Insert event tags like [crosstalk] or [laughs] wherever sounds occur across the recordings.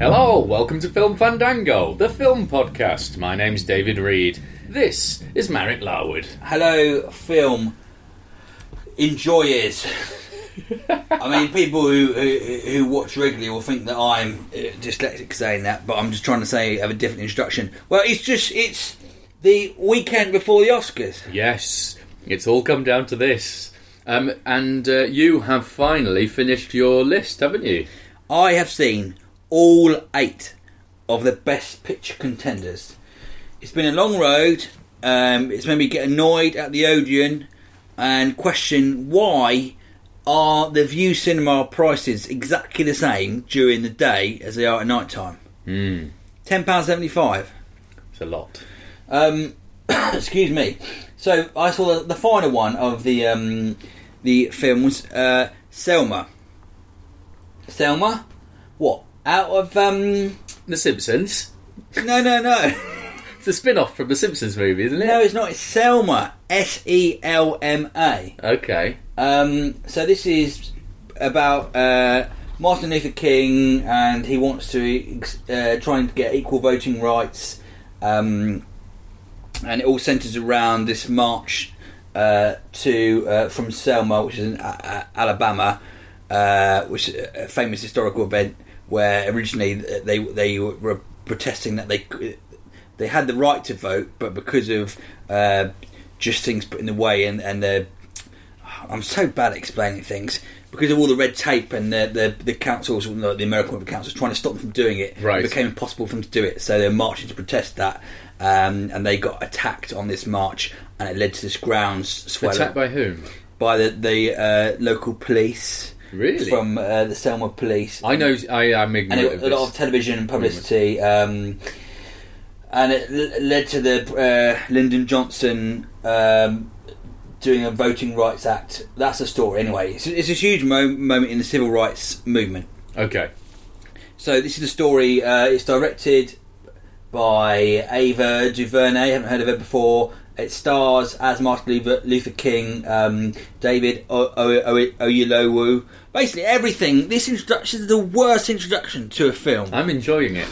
Hello, welcome to Film Fandango, the film podcast. My name's David Reed. This is Marek Larwood. Hello, film enjoyers. I mean, people who, who who watch regularly will think that I'm uh, dyslexic saying that, but I'm just trying to say have a different introduction. Well, it's just it's the weekend before the Oscars. Yes, it's all come down to this. Um, and uh, you have finally finished your list, haven't you? I have seen all eight of the best picture contenders. It's been a long road. Um, it's made me get annoyed at the Odeon and question why are the Vue Cinema prices exactly the same during the day as they are at night time? Hmm, Ten pounds seventy five. it's a lot. Um, [coughs] excuse me. So I saw the, the final one of the um, the film was uh, Selma. Selma, what out of um? The Simpsons. No, no, no, [laughs] It's a spin off from the Simpsons movie, isn't it? no. It's not. It's Selma. S E L M A. Okay. Um, so this is about uh, Martin Luther King, and he wants to uh, try and get equal voting rights. Um, and it all centres around this march uh, to uh, from Selma, which is in uh, Alabama, uh, which is a famous historical event where originally they they were protesting that they they had the right to vote, but because of uh, just things put in the way and and the I'm so bad at explaining things because of all the red tape and the the, the councils, the American River councils, trying to stop them from doing it. Right. It became impossible for them to do it, so they were marching to protest that, um, and they got attacked on this march, and it led to this ground swelling Attacked by whom? by the the uh, local police. Really? From uh, the Selma police I know. I am and ignorant it, of a lot of television and publicity, um, and it l- led to the uh, Lyndon Johnson um, doing a Voting Rights Act. That's a story, anyway. It's, it's a huge mo- moment in the civil rights movement. Okay. So this is a story. Uh, it's directed by Ava DuVernay. I Haven't heard of her before. It stars as Martin Luther, King, um, David o- o- o- Oyelowo. Basically, everything. This introduction is the worst introduction to a film. I'm enjoying it.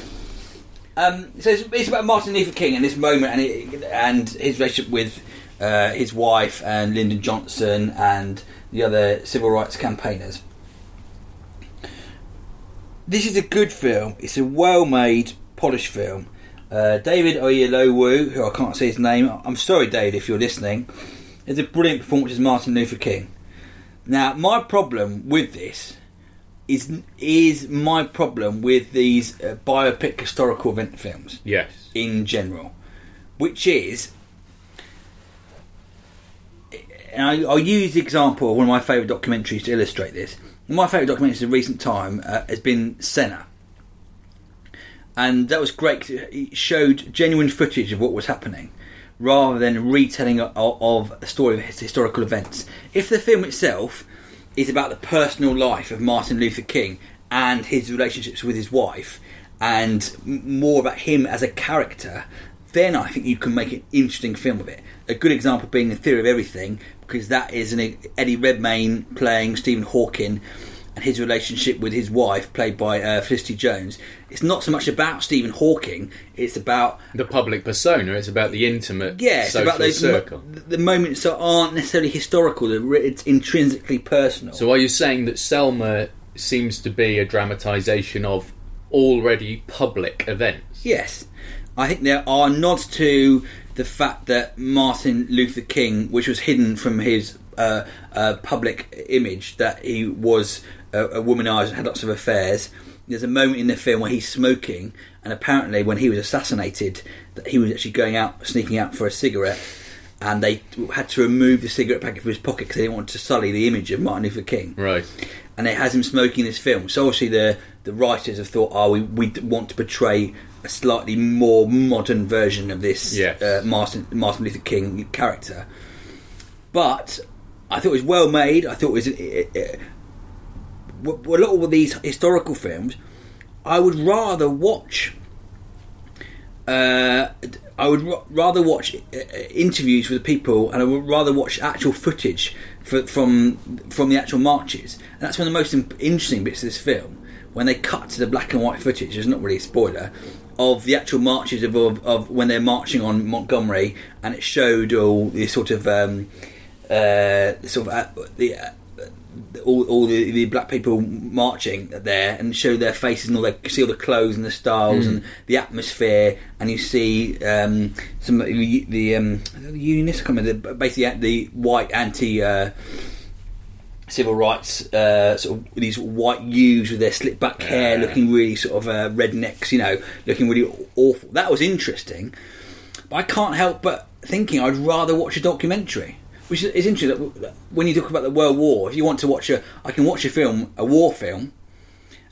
Um, so it's, it's about Martin Luther King and this moment and, it, and his relationship with uh, his wife and Lyndon Johnson and the other civil rights campaigners. This is a good film. It's a well-made, polished film. Uh, David Oyelowo, who I can't say his name, I'm sorry, David, if you're listening, is a brilliant performance as Martin Luther King. Now, my problem with this is is my problem with these uh, biopic historical event films Yes. in general, which is, and I, I'll use the example of one of my favourite documentaries to illustrate this. One of my favourite documentaries in recent time uh, has been Senna. And that was great. It showed genuine footage of what was happening, rather than retelling of, a story of historical events. If the film itself is about the personal life of Martin Luther King and his relationships with his wife, and more about him as a character, then I think you can make an interesting film of it. A good example being The Theory of Everything, because that is an Eddie Redmayne playing Stephen Hawking, and his relationship with his wife, played by uh, Felicity Jones. It's not so much about Stephen Hawking; it's about The public persona. It's about the intimate yeah, it's about those circle. mo- the moments that aren't necessarily historical. It's intrinsically personal. So are you saying that Selma seems to be a dramatisation of already public events? Yes, I think there are nods to the fact that Martin Luther King, which was hidden from his uh, uh, public image, that he was a, a womanizer and had lots of affairs. There's a moment in the film where he's smoking, and apparently, when he was assassinated, that he was actually going out, sneaking out for a cigarette, and they had to remove the cigarette packet from his pocket because they didn't want to sully the image of Martin Luther King Right. and it has him smoking in this film. So obviously the the writers have thought, oh, we we want to portray a slightly more modern version of this Yes. uh, Martin Martin Luther King character. But I thought it was well made. I thought it was it, it, a lot of these historical films. I would rather watch. Uh, I would r- rather watch uh, interviews with people, and I would rather watch actual footage for, from from the actual marches. And that's one of the most interesting bits of this film when they cut to the black and white footage. It's not really a spoiler of the actual marches of, of, of when they're marching on Montgomery, and it showed all the sort of um, uh, sort of uh, the. All, all the, the black people marching there and show their faces and all their see all the clothes and the styles and the atmosphere. And you see um, some of the, the um, the unionists? Coming basically the white anti uh, civil rights uh, sort of these white youths with their slick back hair Yeah. looking really sort of uh, rednecks you know looking really awful. That was interesting but I can't help but thinking I'd rather watch a documentary. Which is, interesting. that When you talk about the World War, if you want to watch a, I can watch a film, a war film,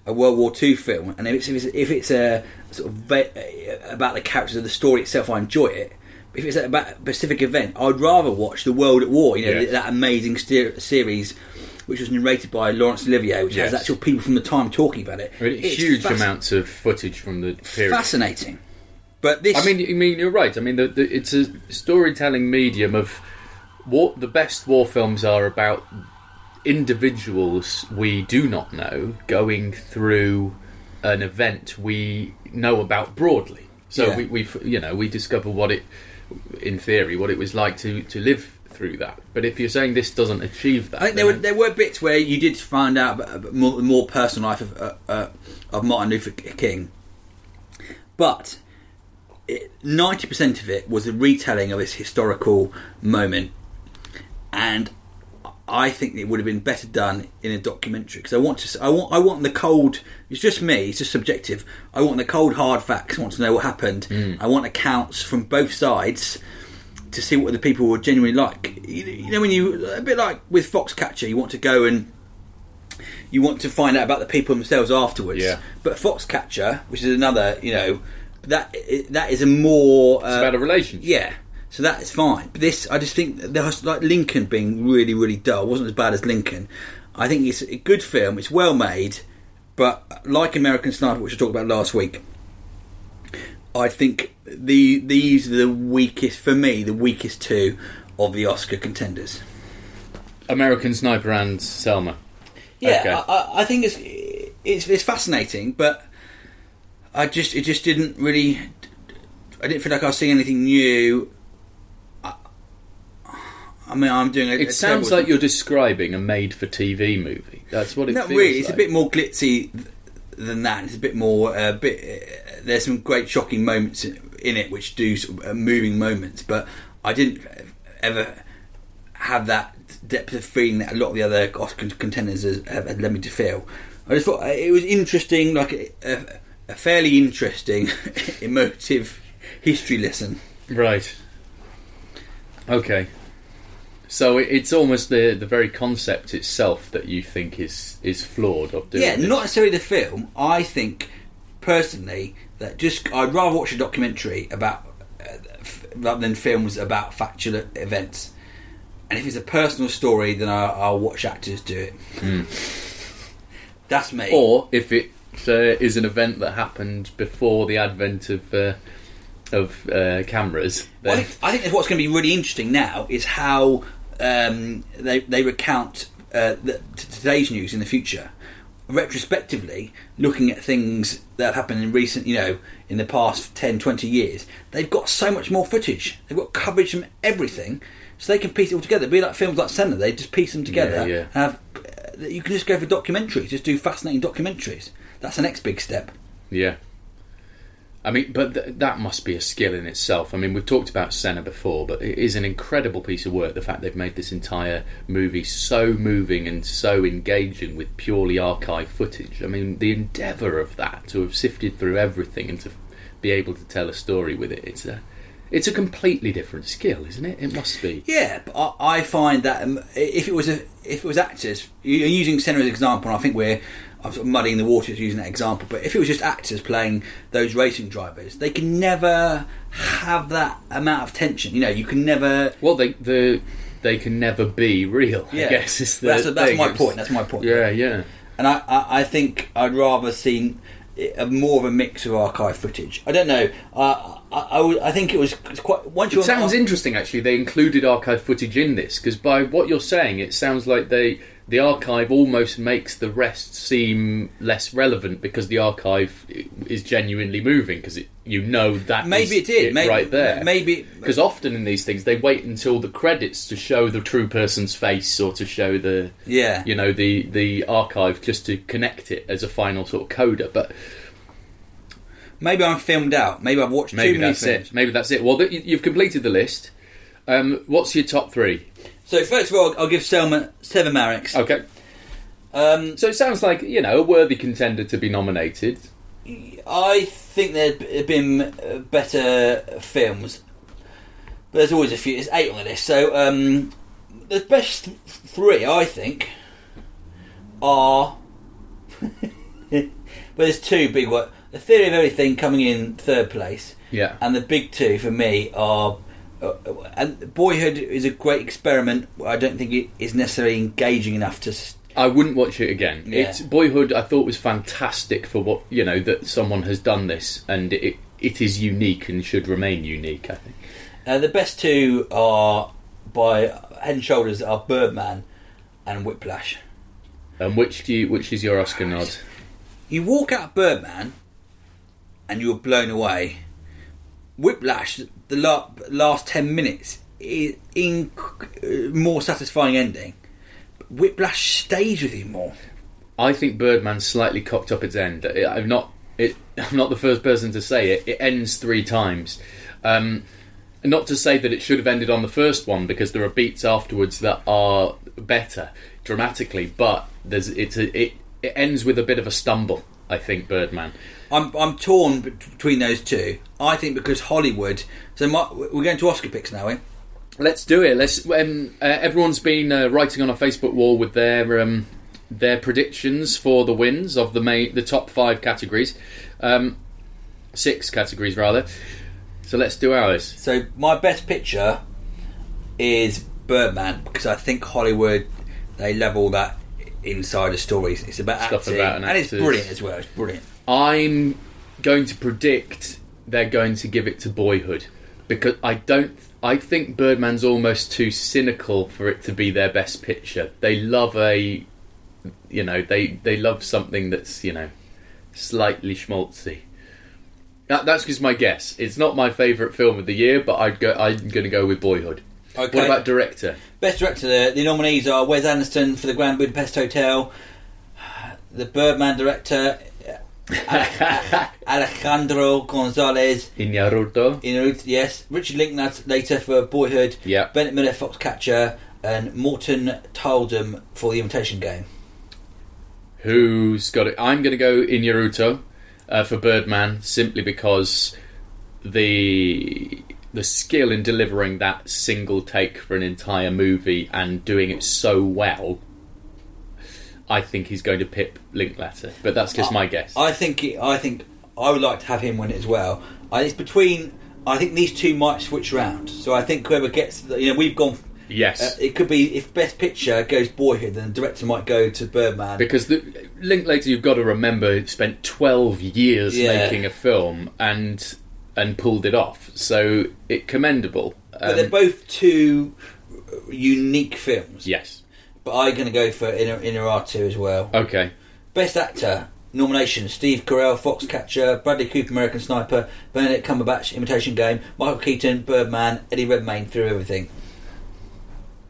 a World War Two film, and if it's if it's, if it's a sort of ve- about the characters of the story itself, I enjoy it. But if it's about a specific event, I'd rather watch the World at War. You know Yes. that amazing steer- series, which was narrated by Laurence Olivier, which has actual people from the time talking about it. Really It's huge fasc- amounts of footage from the period. fascinating. But this, I mean, I mean, you're right. I mean, the, the, it's a storytelling medium of what the best war films are about individuals we do not know going through an event we know about broadly. So Yeah. we, we, you know, we discover what it, in theory, what it was like to to live through that. But if you're saying this doesn't achieve that, I think there were there were bits where you did find out more, more personal life of uh, uh, of Martin Luther King, but ninety percent of it was a retelling of this historical moment, and I think it would have been better done in a documentary because I want to. I want. I want the cold. It's just me. It's just subjective. I want the cold hard facts. I want to know what happened. I want accounts from both sides to see what the people were genuinely like. You, you know, when you a bit like with Foxcatcher, you want to go and you want to find out about the people themselves afterwards. Yeah. But Foxcatcher, which is another, you know, that that is a more uh, it's about a relationship. yeah. So that is fine. But this, I just think there was like Lincoln being really, really dull. It wasn't as bad as Lincoln. I think it's a good film. It's well made, but like American Sniper, which I talked about last week, I think the these are the weakest for me. The weakest two of the Oscar contenders. American Sniper and Selma. Yeah, Okay. I, I- think it's, it's it's fascinating, but I just it just didn't really. I didn't feel like I was seeing anything new. I, mean, I'm doing. A, It a sounds like you're describing a made-for-TV movie. That's what it Not feels really. It's like. a bit more glitzy than that. It's a bit more. A bit. Uh, there's some great shocking moments in it, which do sort of, uh, moving moments. But I didn't ever have that depth of feeling that a lot of the other Oscar contenders has, have, led me to feel. I just thought uh, it was interesting, like a, a, a fairly interesting, [laughs] emotive history lesson. Right. Okay. So it's almost the the very concept itself that you think is is flawed of doing. Yeah, this. not necessarily the film. I think personally that just I'd rather watch a documentary about uh, f- rather than films about factual events. And if it's a personal story, then I'll, I'll watch actors do it. [laughs] That's me. Or if it uh, is an event that happened before the advent of uh, of uh, cameras, Well, I think, I think what's going to be really interesting now is how um, they they recount uh, the, t- today's news in the future. retrospectively looking at things that have happened in recent, you know, in the past 10, 20 years, they've got so much more footage. They've got coverage from everything, so they can piece it all together. It'd be like films like Senna, they just piece them together. Yeah, yeah. And have, uh, you can just go for documentaries, just do fascinating documentaries. That's the next big step. Yeah. I mean, but th- that must be a skill in itself. I mean, we've talked about Senna before, but it is an incredible piece of work. The fact they've made this entire movie so moving and so engaging with purely archive footage. I mean, the endeavour of that to have sifted through everything and to be able to tell a story with it. It's a, it's a completely different skill, isn't it? It must be. Yeah, but I, I find that um, if it was a, if it was actors, using Senna as an example, I think we're I'm sort of muddying the waters using that example. But if it was just actors playing those racing drivers, they can never have that amount of tension. You know, you can never. Well, they the they can never be real. Yeah, I guess is the that's, that's my point. That's my point. Yeah, yeah. And I, I, I think I'd rather seen a, more of a mix of archive footage. I don't know. I, I, I think it was quite. Once It sounds on, interesting, actually. They included archive footage in this because by what you're saying, it sounds like they the archive almost makes the rest seem less relevant because the archive is genuinely moving because you know that Maybe it did. Maybe- right there. maybe- because often in these things they wait until the credits to show the true person's face or to show the Yeah. you know the the archive just to connect it as a final sort of coda. But maybe I'm filmed out. Maybe I've watched maybe too many that's films. it. Maybe that's it. Well, th- you've completed the list. Um, what's your top three? So first of all, I'll give Selma seven Mareks. Okay. Um, So it sounds like you know a worthy contender to be nominated. I think there'd been uh, better films, but there's always a few. There's eight on the list. So um, the best three, I think, are. [laughs] but there's two big ones. The Theory of Everything coming in third place, Yeah. and the big two for me are. Uh, and Boyhood is a great experiment. I don't think it is necessarily engaging enough to. I wouldn't watch it again. Yeah. It's Boyhood. I thought was fantastic for what you know that someone has done this, and it it is unique and should remain unique. I think. Uh, the best two are by head and shoulders are Birdman and Whiplash. And which do you, which is your Oscar nod? You walk out of Birdman and you're blown away. Whiplash, the la- last ten minutes, is in more satisfying ending. Whiplash stays with you more. I think Birdman slightly cocked up its end. I'm not. It, [laughs] I'm not the first person to say it. It ends three times. Um, not to say that it should have ended on the first one because there are beats afterwards that are better dramatically, but there's it's a, it it ends with a bit of a stumble. I think Birdman. I'm I'm torn between those two. I think because Hollywood. So my, we're going to Oscar picks now, eh? Let's do it. Let's. Um, uh, everyone's been uh, writing on our Facebook wall with their um, their predictions for the wins of the main, the top five categories, um, six categories rather. So let's do ours. So my best picture is Birdman because I think Hollywood they love all that insider stories. It's about Stuff acting, about an and it's actors. brilliant as well. It's brilliant. I'm going to predict they're going to give it to Boyhood because I don't. I think Birdman's almost too cynical for it to be their best picture. They love a, you know, they they love something that's you know, slightly schmaltzy. That, that's just my guess. It's not my favourite film of the year, but I'd go. I'm going to go with Boyhood. Okay. What about director? Best director? The, the nominees are Wes Anderson for The Grand Budapest Hotel, the Birdman director [laughs] Alejandro Gonzalez. Iñárritu. In yes, Richard Linklater for Boyhood. Yeah. Bennett Miller Foxcatcher and Morten Tyldum for The Imitation Game. Who's got it? I'm going to go Naruto uh, for Birdman simply because the the skill in delivering that single take for an entire movie and doing it so well. I think he's going to pip Linklater, but that's just my guess. I think I think I would like to have him win it as well. I, it's between. I think these two might switch round. So I think whoever gets, the- you know, we've gone. yes, Uh, it could be if Best Picture goes Boyhood, then the director might go to Birdman. because the Linklater, you've got to remember, spent 12 years Yeah. making a film and and pulled it off. So it commendable. but they're Um, both two unique films. yes. But I'm going to go for Inner Inner R2 as well. Okay. Best Actor nomination: Steve Carell, Foxcatcher, Bradley Cooper, American Sniper, Benedict Cumberbatch, Imitation Game, Michael Keaton, Birdman, Eddie Redmayne, Through Everything.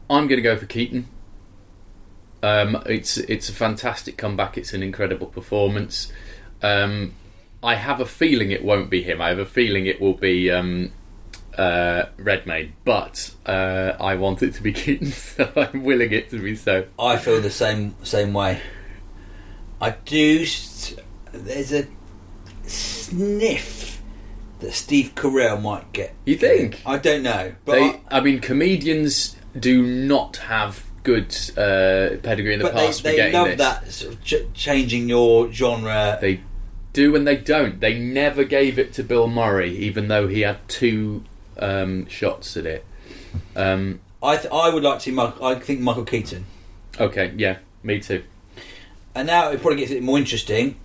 I'm going to go for Keaton. Um, it's it's a fantastic comeback. It's an incredible performance. Um, I have a feeling it won't be him. I have a feeling it will be um, uh, Redmayne, but uh, I want it to be [laughs] Keaton, so I'm willing it to be so. I feel the same same way. I do. There's a sniff that Steve Carell might get. You think? I don't know, but They, I- I mean, comedians do not have good uh, pedigree in the they, past they getting love this. that sort of ch- changing your genre. They do and they don't. They never gave it to Bill Murray, even though he had two um, shots at it. Um, I th- I would like to see. Michael, I think Michael Keaton. okay, yeah, me too. And now it probably gets it more interesting.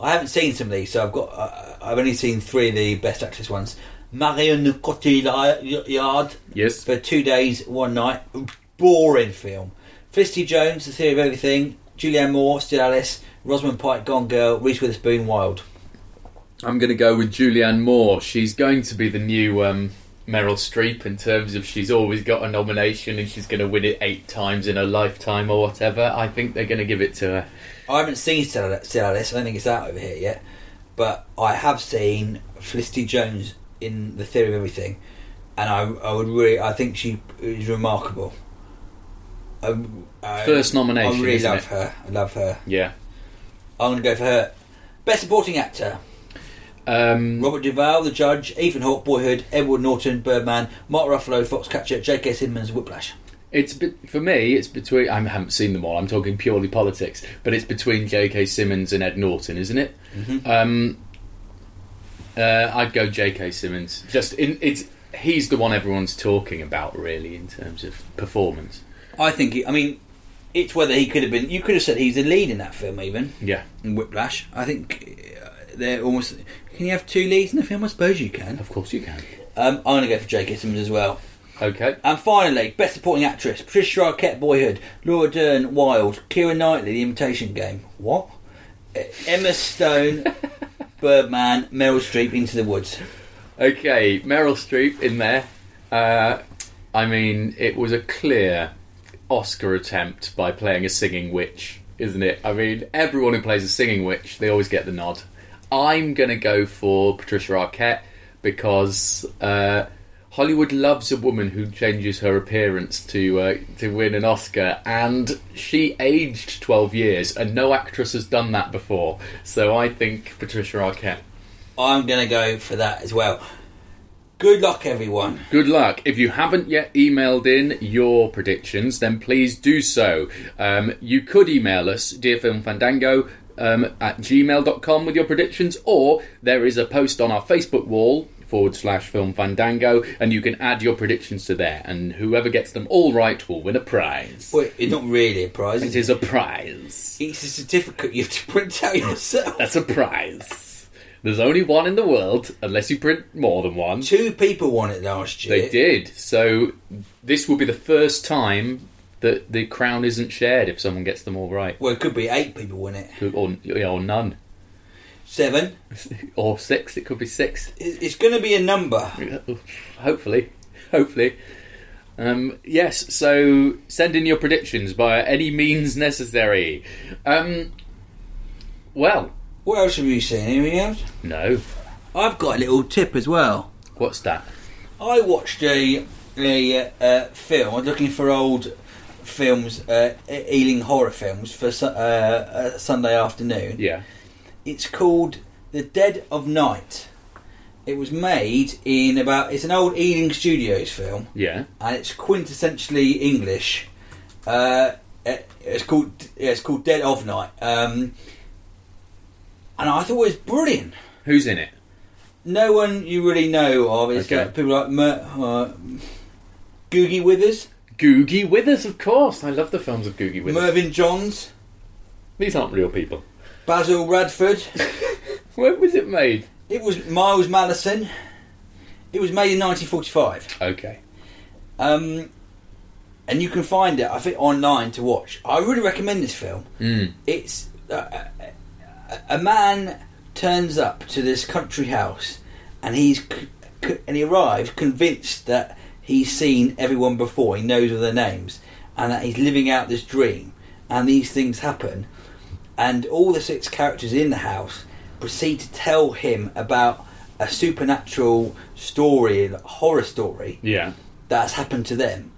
I haven't seen some of these, so I've got. Uh, I've only seen three of the best actress ones. Marion Cotillard Yes. for two days, one night. Boring film. Felicity Jones, The Theory of Everything. Julianne Moore, Still Alice. Rosamund Pike, Gone Girl. Reese Witherspoon, Wild. I'm going to go with Julianne Moore. She's going to be the new um, Meryl Streep in terms of she's always got a nomination and she's going to win it eight times in her lifetime or whatever. I think they're going to give it to her. I haven't seen Still Still Alice. I don't think it's out over here yet. But I have seen Felicity Jones in The Theory of Everything, and I, I would really, I think she is remarkable. I, I, First nomination, I really love it? her. I love her. Yeah. I'm going to go for her. Best Supporting Actor: Um, Robert Duvall, The Judge, Ethan Hawke, Boyhood, Edward Norton, Birdman, Mark Ruffalo, Foxcatcher, J.K. Simmons, Whiplash. It's for me. It's between. I haven't seen them all. I'm talking purely politics, but it's between J.K. Simmons and Ed Norton, isn't it? Um, uh, I'd go J.K. Simmons. Just in, it's he's the one everyone's talking about, really, in terms of performance. I think. He, I mean, it's whether he could have been. You could have said he's the lead in that film, even. Yeah, in Whiplash. I think uh, they're almost. Can you have two leads in a film? I suppose you can. of course you can. Um, I'm going to go for Jake Simmons as well. Okay. And finally, Best Supporting Actress: Patricia Arquette, Boyhood; Laura Dern, Wild; Keira Knightley, The Imitation Game. What? Emma Stone, [laughs] Birdman; Meryl Streep, Into the Woods. Okay, Meryl Streep in there. Uh, I mean, it was a clear Oscar attempt by playing a singing witch, isn't it? I mean, everyone who plays a singing witch, they always get the nod. I'm going to go for Patricia Arquette because uh, Hollywood loves a woman who changes her appearance to uh, to win an Oscar, and she aged 12 years, and no actress has done that before. So I think Patricia Arquette. I'm going to go for that as well. Good luck, everyone. Good luck. If you haven't yet emailed in your predictions, then please do so. Um, you could email us, dearfilmfandango um, at gmail.com with your predictions, or there is a post on our Facebook wall forward slash film fandango, and you can add your predictions to there, and whoever gets them all right will win a prize. Wait, it's not really a prize. It is a prize. It's a certificate you have to print out yourself. That's a prize. There's only one in the world, unless you print more than one. Two people won it last year. They did. So this will be the first time that the crown isn't shared if someone gets them all right, Well, it could be eight people win it. or or none, Seven. [laughs] or six. It could be six. It's going to be a number. Hopefully, hopefully. Um, yes. So send in your predictions by any means necessary. Um, well, What else have you seen? Anything else? no. I've got a little tip as well. What's that? I watched a a uh, film. I was looking for old films, uh, Ealing horror films for su- uh, a Sunday afternoon. Yeah. It's called The Dead of Night. It was made in about. It's an old Ealing Studios film, Yeah. and it's quintessentially English. Uh, it- it's called. Yeah, it's called Dead of Night. Um, and I thought it was brilliant. Who's in it? No one you really know of. It's Okay. like people like Mer- uh, Googie Withers, Googie Withers, of course. I love the films of Googie Withers. Mervyn Johns, These aren't real people. Basil Radford. [laughs] When was it made? it was Miles Malleson. It was made in 1945. Okay. Um, and you can find it, I think, online to watch. I really recommend this film. Mm. It's a, a man turns up to this country house, and he's and he arrives convinced that he's seen everyone before. He knows all their names, and that he's living out this dream. And these things happen, and all the six characters in the house proceed to tell him about a supernatural story, a horror story Yeah. that's happened to them.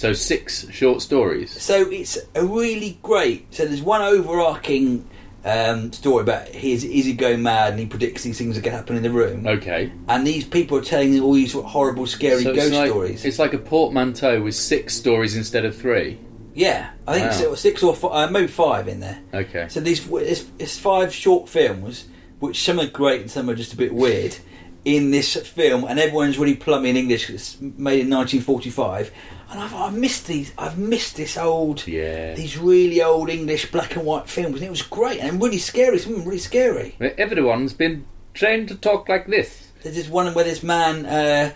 So six short stories. So it's a really great. So there's one overarching um, story about his is he going mad and he predicts these things are going to happen in the room. Okay. And these people are telling all these horrible, scary So ghost it's like, stories. It's like a portmanteau with six stories instead of three. yeah, I think Wow. it's six or five, uh, maybe five in there. Okay. So these it's, it's five short films, which some are great and some are just a bit weird. In this film, and everyone's really plummy in English. 'cause It's made in 1945, and I've, I've missed these. I've missed this old, Yeah. these really old English black and white films, and it was great and really scary. Some of them really scary. Everyone's been trained to talk like this. There's this one where this man, uh,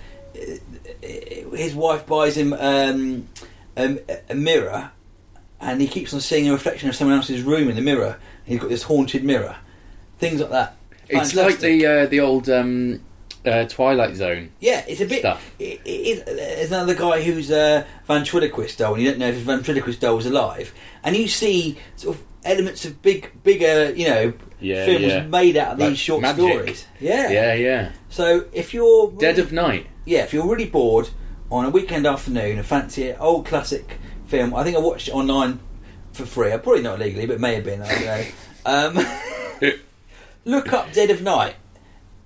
his wife buys him um, a, a mirror, and he keeps on seeing a reflection of someone else's room in the mirror. And he's got this haunted mirror, things like that. It's like the uh, the old um, uh, Twilight Zone. yeah, it's a bit. stuff. It, it, there's another guy who's a ventriloquist doll, and you don't know if his ventriloquist doll was alive, and you see sort of elements of big, bigger, you know, Yeah, films yeah. made out of Like these short magic. stories. Yeah. Yeah, yeah. So if you're Dead of Night. yeah, if you're really bored on a weekend afternoon and fancy an old classic film, I think I watched it online for free. I Probably not legally, but may have been. I don't know. [laughs] Um, [laughs] look up Dead of Night.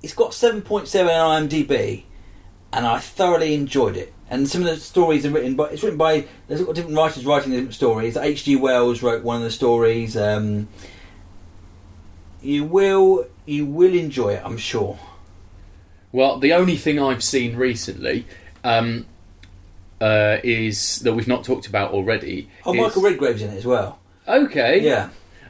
It's got 7.7 on IMDb, and I thoroughly enjoyed it. And some of the stories are written by it's written by there's different writers writing the different stories. H.G. Wells wrote one of the stories. Um, you will you will enjoy it, I'm sure. Well, the only thing I've seen recently um, uh, is that we've not talked about already. Oh, is- Michael Redgrave's in it as well. Okay. Yeah.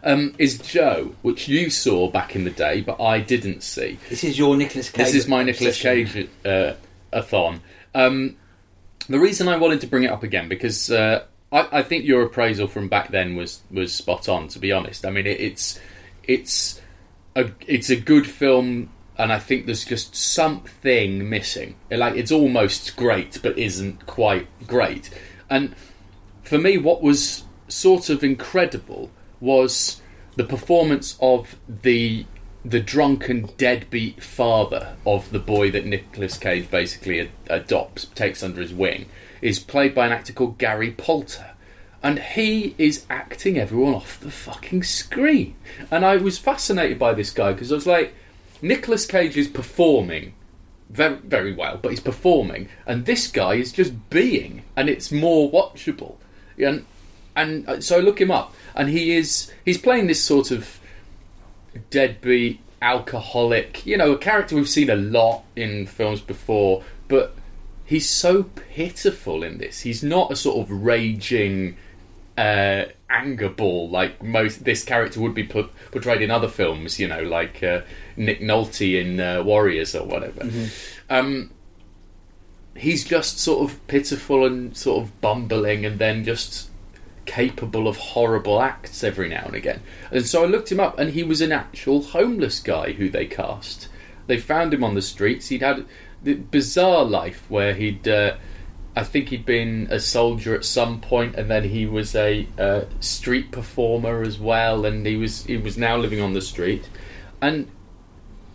Um, is Joe, which you saw back in the day, but I didn't see. This is your Nicolas Cage. This is my obsession. Cage uh, a thon. Um, the reason I wanted to bring it up again because uh, I, I think your appraisal from back then was was spot on. To be honest, I mean it, it's it's a it's a good film, and I think there's just something missing. Like it's almost great, but isn't quite great. And for me, what was sort of incredible was the performance of the the drunken deadbeat father of the boy that Nicolas Cage basically ad- adopts, takes under his wing, is played by an actor called Gary Poulter. And he is acting everyone off the fucking screen. And I was fascinated by this guy because I was like, Nicolas Cage is performing very, very well, but he's performing, and this guy is just being, and it's more watchable. And and uh, so I look him up, and he is he's playing this sort of deadbeat alcoholic, you know, a character we've seen a lot in films before, but he's so pitiful in this. He's not a sort of raging uh, anger ball like most this character would be put, portrayed in other films, you know, like uh, Nick Nolte in uh, Warriors or whatever. Um, he's just sort of pitiful and sort of bumbling, and then just capable of horrible acts every now and again. And so I looked him up, and he was an actual homeless guy who they cast. They found him on the streets. He'd had the bizarre life where he'd, uh, I think he'd been a soldier at some point, and then he was a uh, street performer as well, and he was he was now living on the street, and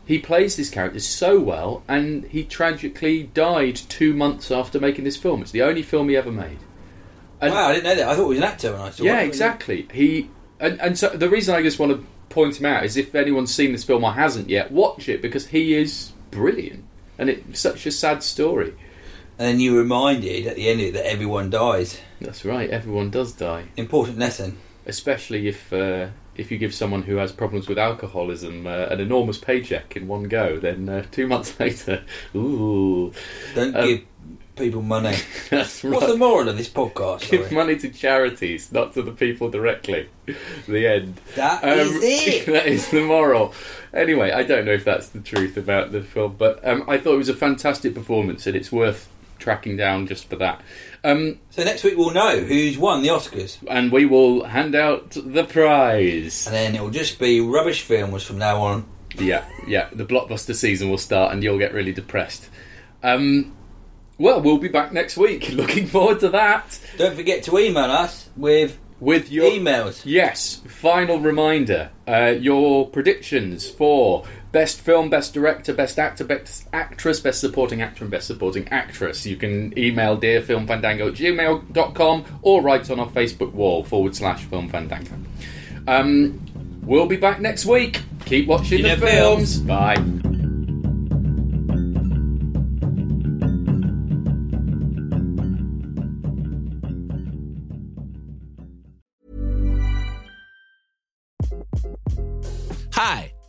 he plays this character so well, and he tragically died two months after making this film. It's the only film he ever made. And- wow, I didn't know that. I thought he was an actor when I saw it. yeah, exactly. He and, and so the reason I just want to point him out is if anyone's seen this film or hasn't yet, watch it because he is brilliant, and it's such a sad story. And then you reminded at the end of it that everyone dies. That's right. Everyone does die, Important lesson. especially if uh, if you give someone who has problems with alcoholism uh, an enormous paycheck in one go. Then uh, two months [laughs] later, ooh, Don't Um, give people money. [laughs] that's right. What's the moral of this podcast? Give Sorry? money to charities, not to the people directly. [laughs] the end. That Um, is it. [laughs] that is the moral. Anyway, I don't know if that's the truth about the film, but um, I thought it was a fantastic performance, and it's worth tracking down just for that. Um, So next week we'll know who's won the Oscars, and we will hand out the prize. and then it will just be rubbish films from now on. Yeah, yeah. The blockbuster season will start, and you'll get really depressed. Um, well, we'll be back next week. [laughs] Looking forward to that. Don't forget to email us with With your emails. Yes, final reminder. Uh, your predictions for best film, best director, best actor, best actress, best supporting actor, and best supporting actress. You can email dearfilmfandango at gmail.com or write on our Facebook wall forward slash filmfandango. Um, we'll be back next week. Keep watching You the films. films. Bye.